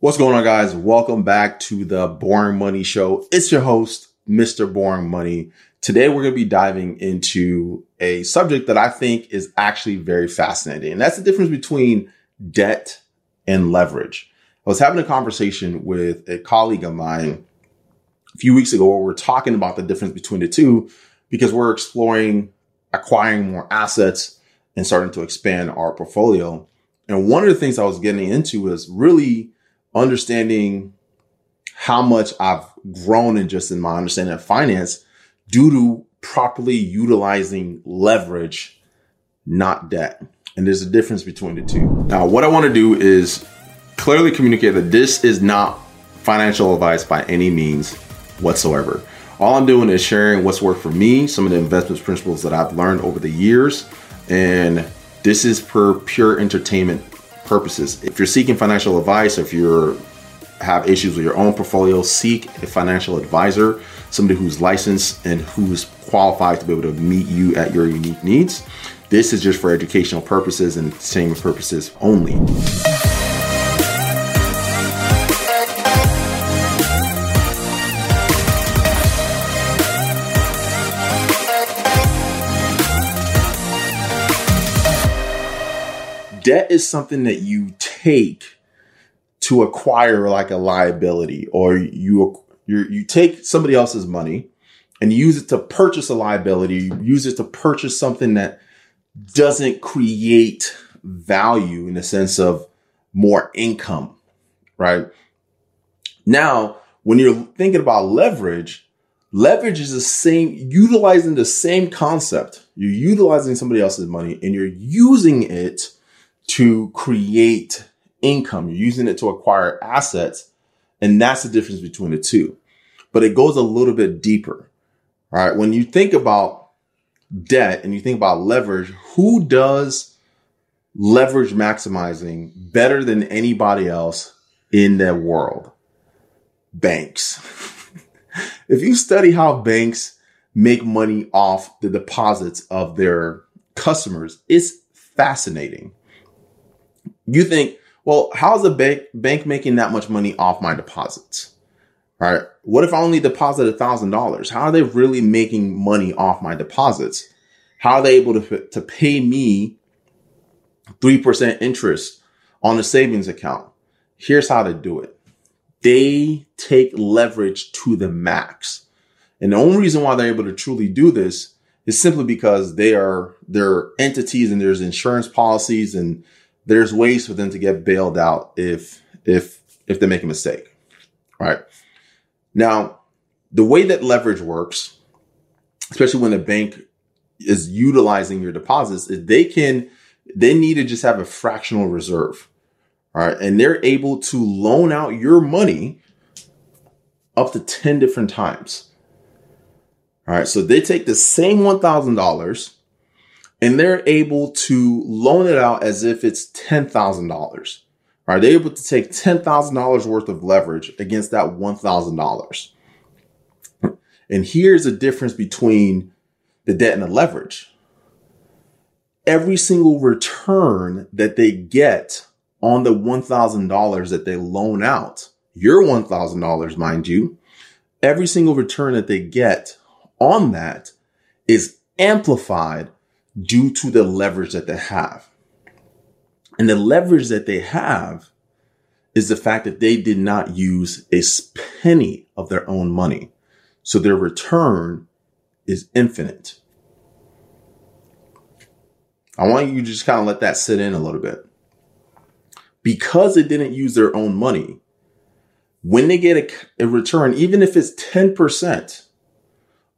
What's going on, guys? Welcome back to the Boring Money Show. It's your host, Mr. Boring Money. Today, we're going to be diving into a subject that I think is actually very fascinating. And that's the difference between debt and leverage. I was having a conversation with a colleague of mine a few weeks ago where we are talking about the difference between the two because we're exploring acquiring more assets and starting to expand our portfolio. And one of the things I was getting into was really understanding how much I've grown in just in my understanding of finance due to properly utilizing leverage, not debt. And there's a difference between the two. Now, what I want to do is clearly communicate that this is not financial advice by any means whatsoever. All I'm doing is sharing what's worked for me, some of the investment principles that I've learned over the years, and this is for pure entertainment purposes. If you're seeking financial advice, if you have issues with your own portfolio, seek a financial advisor, somebody who's licensed and who's qualified to be able to meet you at your unique needs. This is just for educational purposes and same purposes only. Debt is something that you take to acquire like a liability or you you you take somebody else's money and use it to purchase a liability use it to purchase something that doesn't create value in the sense of more income right? Now when you're thinking about leverage leverage is the same utilizing the same concept. You're utilizing somebody else's money and you're using it to create income. You're using it to acquire assets. And that's the difference between the two. But it goes a little bit deeper. right? When you think about debt and you think about leverage, who does leverage maximizing better than anybody else in the world? Banks. if you study how banks make money off the deposits of their customers, it's fascinating you think, well, how's a bank, bank making that much money off my deposits? Right? What if I only deposit a thousand dollars? How are they really making money off my deposits? How are they able to, to pay me 3% interest on a savings account? Here's how to do it. They take leverage to the max. And the only reason why they're able to truly do this is simply because they are, they're entities and there's insurance policies and there's ways for them to get bailed out if if if they make a mistake. Right? Now, the way that leverage works, especially when a bank is utilizing your deposits, is they can they need to just have a fractional reserve. All right. And they're able to loan out your money up to 10 different times. All right. So they take the same $1,000 and they're able to loan it out as if it's $10,000. Are They're able to take $10,000 worth of leverage against that $1,000? And here's the difference between the debt and the leverage. Every single return that they get on the $1,000 that they loan out, your $1,000, mind you, every single return that they get on that is amplified due to the leverage that they have. And the leverage that they have is the fact that they did not use a penny of their own money. So their return is infinite. I want you to just kind of let that sit in a little bit. Because they didn't use their own money, when they get a, a return, even if it's 10%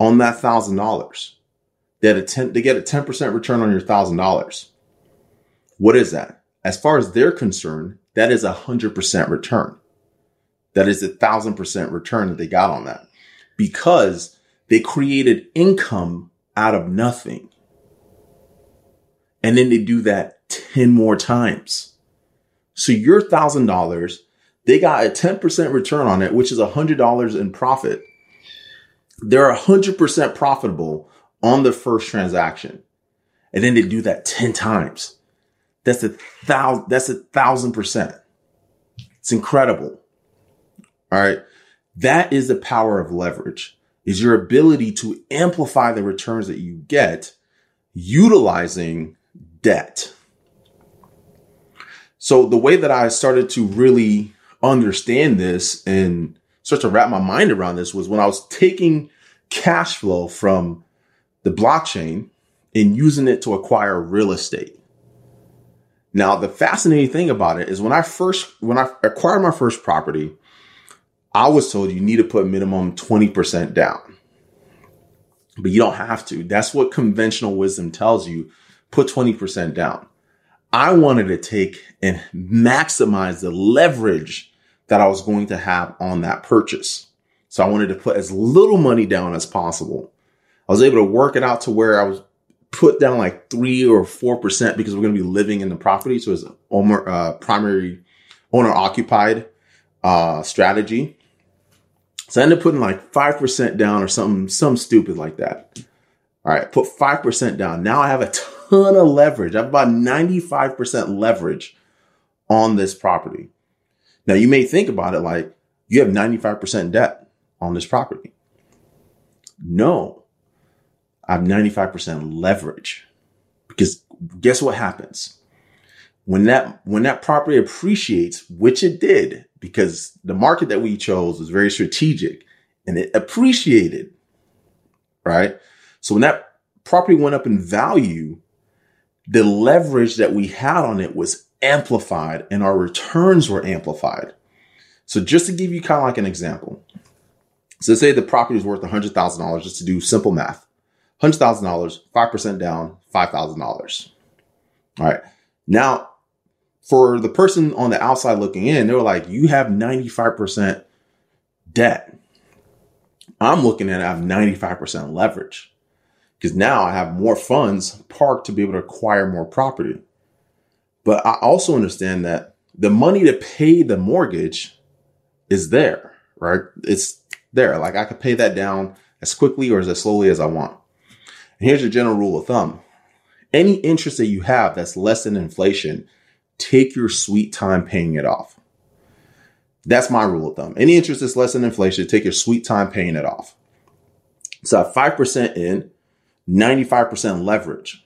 on that thousand dollars, they, a 10, they get a 10% return on your $1,000. What is that? As far as they're concerned, that is a 100% return. That is a 1000% return that they got on that because they created income out of nothing. And then they do that 10 more times. So your $1,000, they got a 10% return on it, which is $100 in profit. They're a 100% profitable on the first transaction. And then they do that 10 times. That's a thousand, that's a thousand percent. It's incredible. All right. That is the power of leverage is your ability to amplify the returns that you get utilizing debt. So the way that I started to really understand this and start to wrap my mind around this was when I was taking cash flow from the blockchain and using it to acquire real estate. Now, the fascinating thing about it is when I first, when I acquired my first property, I was told you need to put minimum 20% down. But you don't have to. That's what conventional wisdom tells you. Put 20% down. I wanted to take and maximize the leverage that I was going to have on that purchase. So I wanted to put as little money down as possible. I was able to work it out to where I was put down like three or four percent because we're going to be living in the property. So it's owner, uh, primary owner occupied uh, strategy. So I ended up putting like five percent down or something, some stupid like that. All right, put five percent down. Now I have a ton of leverage. I have about ninety five percent leverage on this property. Now you may think about it like you have ninety five percent debt on this property. No, I have 95% leverage because guess what happens? When that, when that property appreciates, which it did, because the market that we chose was very strategic and it appreciated, right? So when that property went up in value, the leverage that we had on it was amplified and our returns were amplified. So just to give you kind of like an example, so say the property is worth $100,000 just to do simple math. $100,000, 5% down, $5,000. All right. Now, for the person on the outside looking in, they were like, you have 95% debt. I'm looking at I have 95% leverage because now I have more funds parked to be able to acquire more property. But I also understand that the money to pay the mortgage is there, right? It's there. Like I could pay that down as quickly or as slowly as I want. And here's your general rule of thumb. Any interest that you have that's less than inflation, take your sweet time paying it off. That's my rule of thumb. Any interest that's less than inflation, take your sweet time paying it off. So at 5% in, 95% leverage.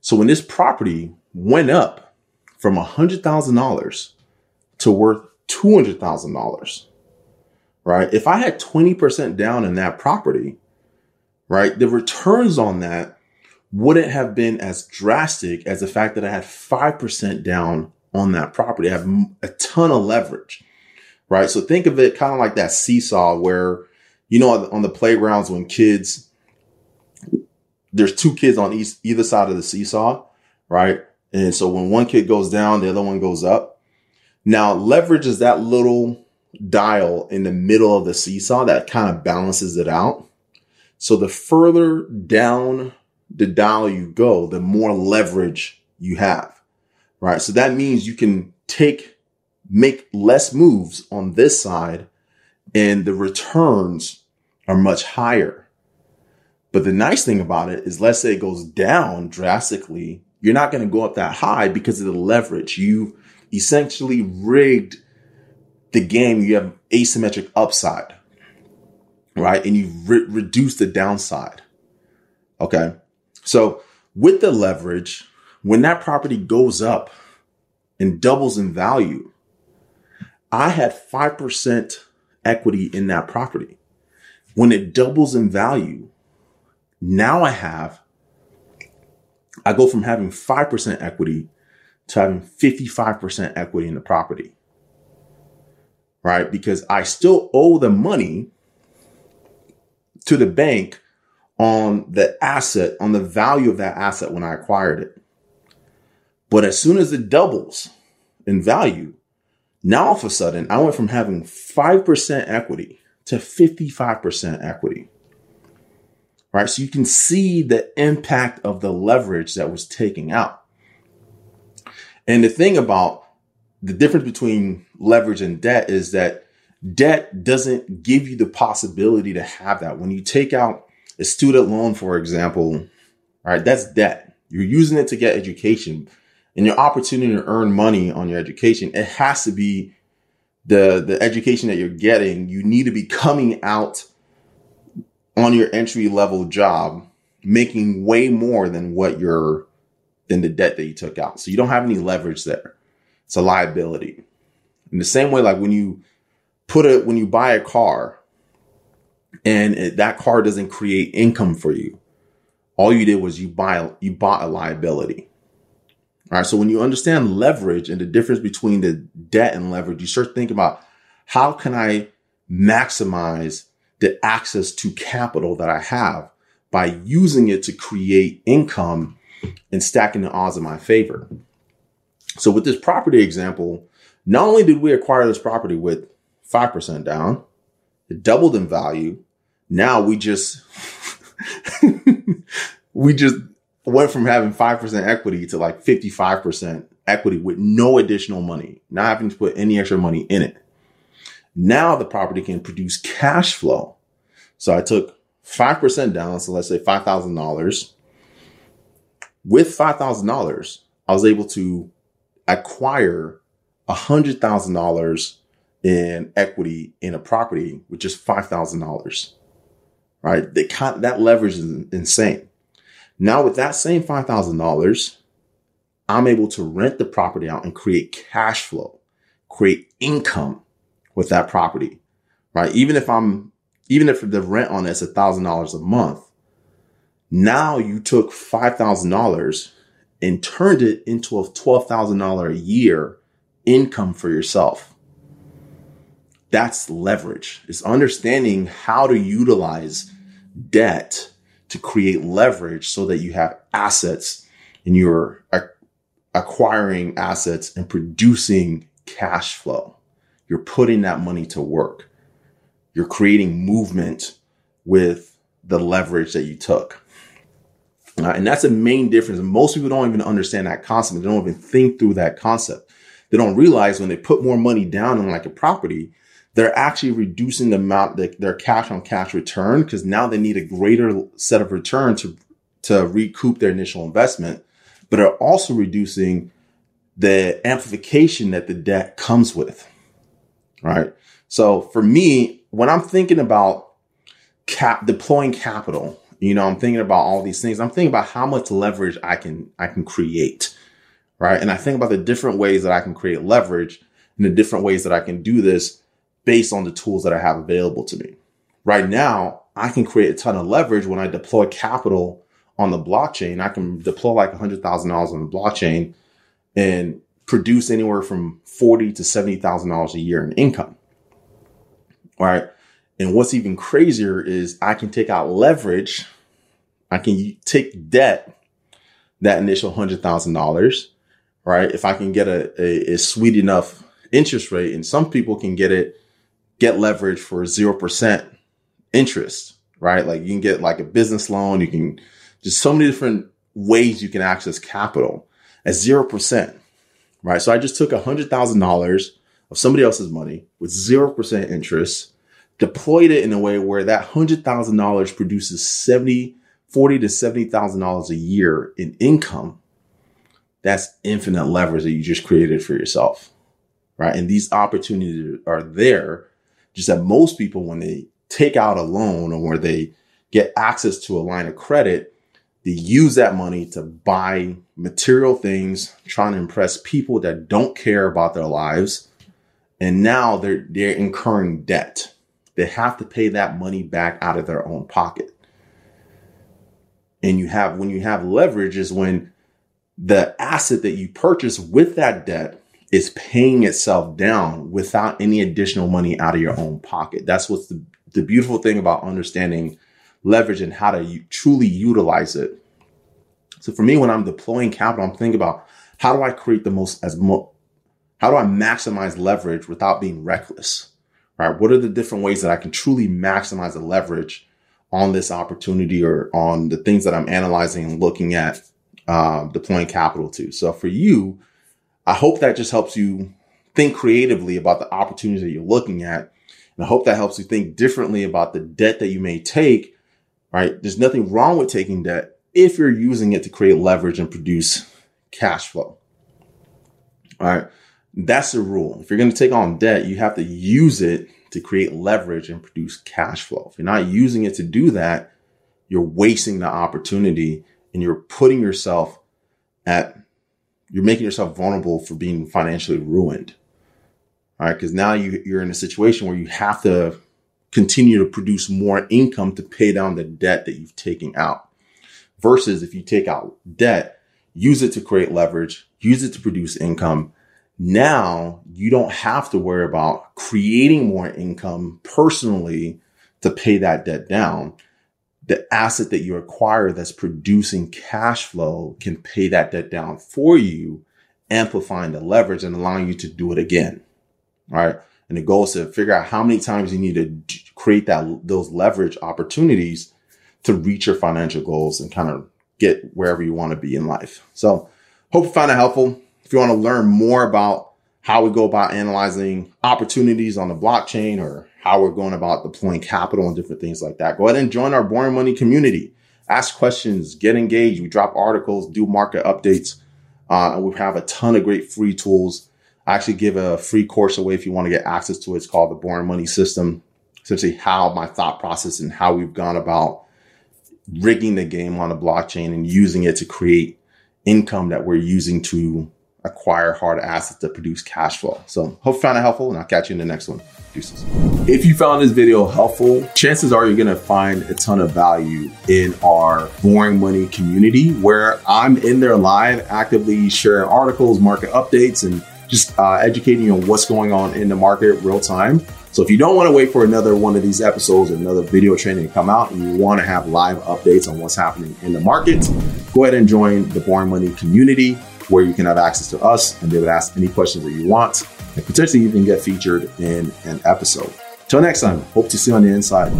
So when this property went up from $100,000 to worth $200,000, right? If I had 20% down in that property, right, the returns on that wouldn't have been as drastic as the fact that I had 5% down on that property. I have a ton of leverage, right? So think of it kind of like that seesaw where, you know, on the playgrounds when kids, there's two kids on each, either side of the seesaw, right? And so when one kid goes down, the other one goes up. Now leverage is that little dial in the middle of the seesaw that kind of balances it out. So the further down the dial you go, the more leverage you have, right? So that means you can take, make less moves on this side and the returns are much higher. But the nice thing about it is let's say it goes down drastically. You're not going to go up that high because of the leverage. You essentially rigged the game, you have asymmetric upside, right? And you re- reduce the downside. Okay. So with the leverage, when that property goes up and doubles in value, I had 5% equity in that property. When it doubles in value, now I have, I go from having 5% equity to having 55% equity in the property right? Because I still owe the money to the bank on the asset, on the value of that asset when I acquired it. But as soon as it doubles in value, now all of a sudden I went from having 5% equity to 55% equity. Right. So you can see the impact of the leverage that was taking out. And the thing about the difference between leverage and debt is that debt doesn't give you the possibility to have that. When you take out a student loan, for example, right, that's debt. You're using it to get education and your opportunity to earn money on your education. It has to be the the education that you're getting, you need to be coming out on your entry level job making way more than what you're than the debt that you took out. So you don't have any leverage there. It's a liability. In the same way, like when you put it when you buy a car and it, that car doesn't create income for you, all you did was you buy you bought a liability. All right. So when you understand leverage and the difference between the debt and leverage, you start thinking about how can I maximize the access to capital that I have by using it to create income and stacking the odds in my favor. So with this property example, not only did we acquire this property with 5% down, it doubled in value. Now we just, we just went from having 5% equity to like 55% equity with no additional money, not having to put any extra money in it. Now the property can produce cash flow. So I took 5% down. So let's say $5,000. With $5,000, I was able to acquire $100,000 in equity in a property with just $5,000. Right. That, that leverage is insane. Now with that same $5,000, I'm able to rent the property out and create cash flow, create income with that property, right? Even if I'm, even if the rent on thousand dollars a month, now you took $5,000 and turned it into a $12,000 a year income for yourself. That's leverage. It's understanding how to utilize debt to create leverage so that you have assets and you're acquiring assets and producing cash flow. You're putting that money to work. You're creating movement with the leverage that you took. Uh, and that's the main difference. most people don't even understand that concept. They don't even think through that concept. They don't realize when they put more money down on like a property, they're actually reducing the amount that their cash on cash return because now they need a greater set of return to to recoup their initial investment, but are also reducing the amplification that the debt comes with. Right. So for me, when I'm thinking about cap deploying capital, you know, I'm thinking about all these things. I'm thinking about how much leverage I can I can create. Right. And I think about the different ways that I can create leverage and the different ways that I can do this based on the tools that I have available to me. Right now, I can create a ton of leverage when I deploy capital on the blockchain. I can deploy like $100,000 on the blockchain and produce anywhere from forty to $70,000 a year in income. Right. And what's even crazier is I can take out leverage. I can take debt, that initial $100,000, right? If I can get a, a, a sweet enough interest rate and some people can get it get leverage for 0% interest, right? Like you can get like a business loan. You can just so many different ways you can access capital at 0%, right? So I just took $100,000 of somebody else's money with 0% interest, deployed it in a way where that $100,000 produces 70, 40 to $70,000 a year in income. That's infinite leverage that you just created for yourself, right? And these opportunities are there just that most people, when they take out a loan or where they get access to a line of credit, they use that money to buy material things, trying to impress people that don't care about their lives. And now they're, they're incurring debt. They have to pay that money back out of their own pocket. And you have, when you have leverage is when the asset that you purchase with that debt is paying itself down without any additional money out of your own pocket. That's what's the, the beautiful thing about understanding leverage and how to u- truly utilize it. So for me, when I'm deploying capital, I'm thinking about how do I create the most as mo- how do I maximize leverage without being reckless? Right? What are the different ways that I can truly maximize the leverage on this opportunity or on the things that I'm analyzing and looking at uh, deploying capital to? So for you, I hope that just helps you think creatively about the opportunities that you're looking at. And I hope that helps you think differently about the debt that you may take, right? There's nothing wrong with taking debt if you're using it to create leverage and produce cash flow. All right. That's the rule. If you're going to take on debt, you have to use it to create leverage and produce cash flow. If you're not using it to do that, you're wasting the opportunity and you're putting yourself at, you're making yourself vulnerable for being financially ruined. All right. Cause now you, you're in a situation where you have to continue to produce more income to pay down the debt that you've taken out versus if you take out debt, use it to create leverage, use it to produce income now you don't have to worry about creating more income personally to pay that debt down. The asset that you acquire that's producing cash flow can pay that debt down for you, amplifying the leverage and allowing you to do it again. All right. And the goal is to figure out how many times you need to create that, those leverage opportunities to reach your financial goals and kind of get wherever you want to be in life. So hope you found it helpful. If you want to learn more about how we go about analyzing opportunities on the blockchain or how we're going about deploying capital and different things like that, go ahead and join our Boring Money community. Ask questions, get engaged. We drop articles, do market updates, uh, and we have a ton of great free tools. I actually give a free course away if you want to get access to it. It's called the Boring Money System. Essentially, how my thought process and how we've gone about rigging the game on the blockchain and using it to create income that we're using to acquire hard assets that produce cash flow. So hope you found it helpful and I'll catch you in the next one. Deuces. If you found this video helpful, chances are you're to find a ton of value in our boring money community where I'm in there live, actively sharing articles, market updates, and just uh, educating you on what's going on in the market real time. So if you don't want to wait for another one of these episodes or another video training to come out and you want to have live updates on what's happening in the market, go ahead and join the Boring Money community where you can have access to us and able to ask any questions that you want and potentially even get featured in an episode. Till next time, hope to see you on the inside.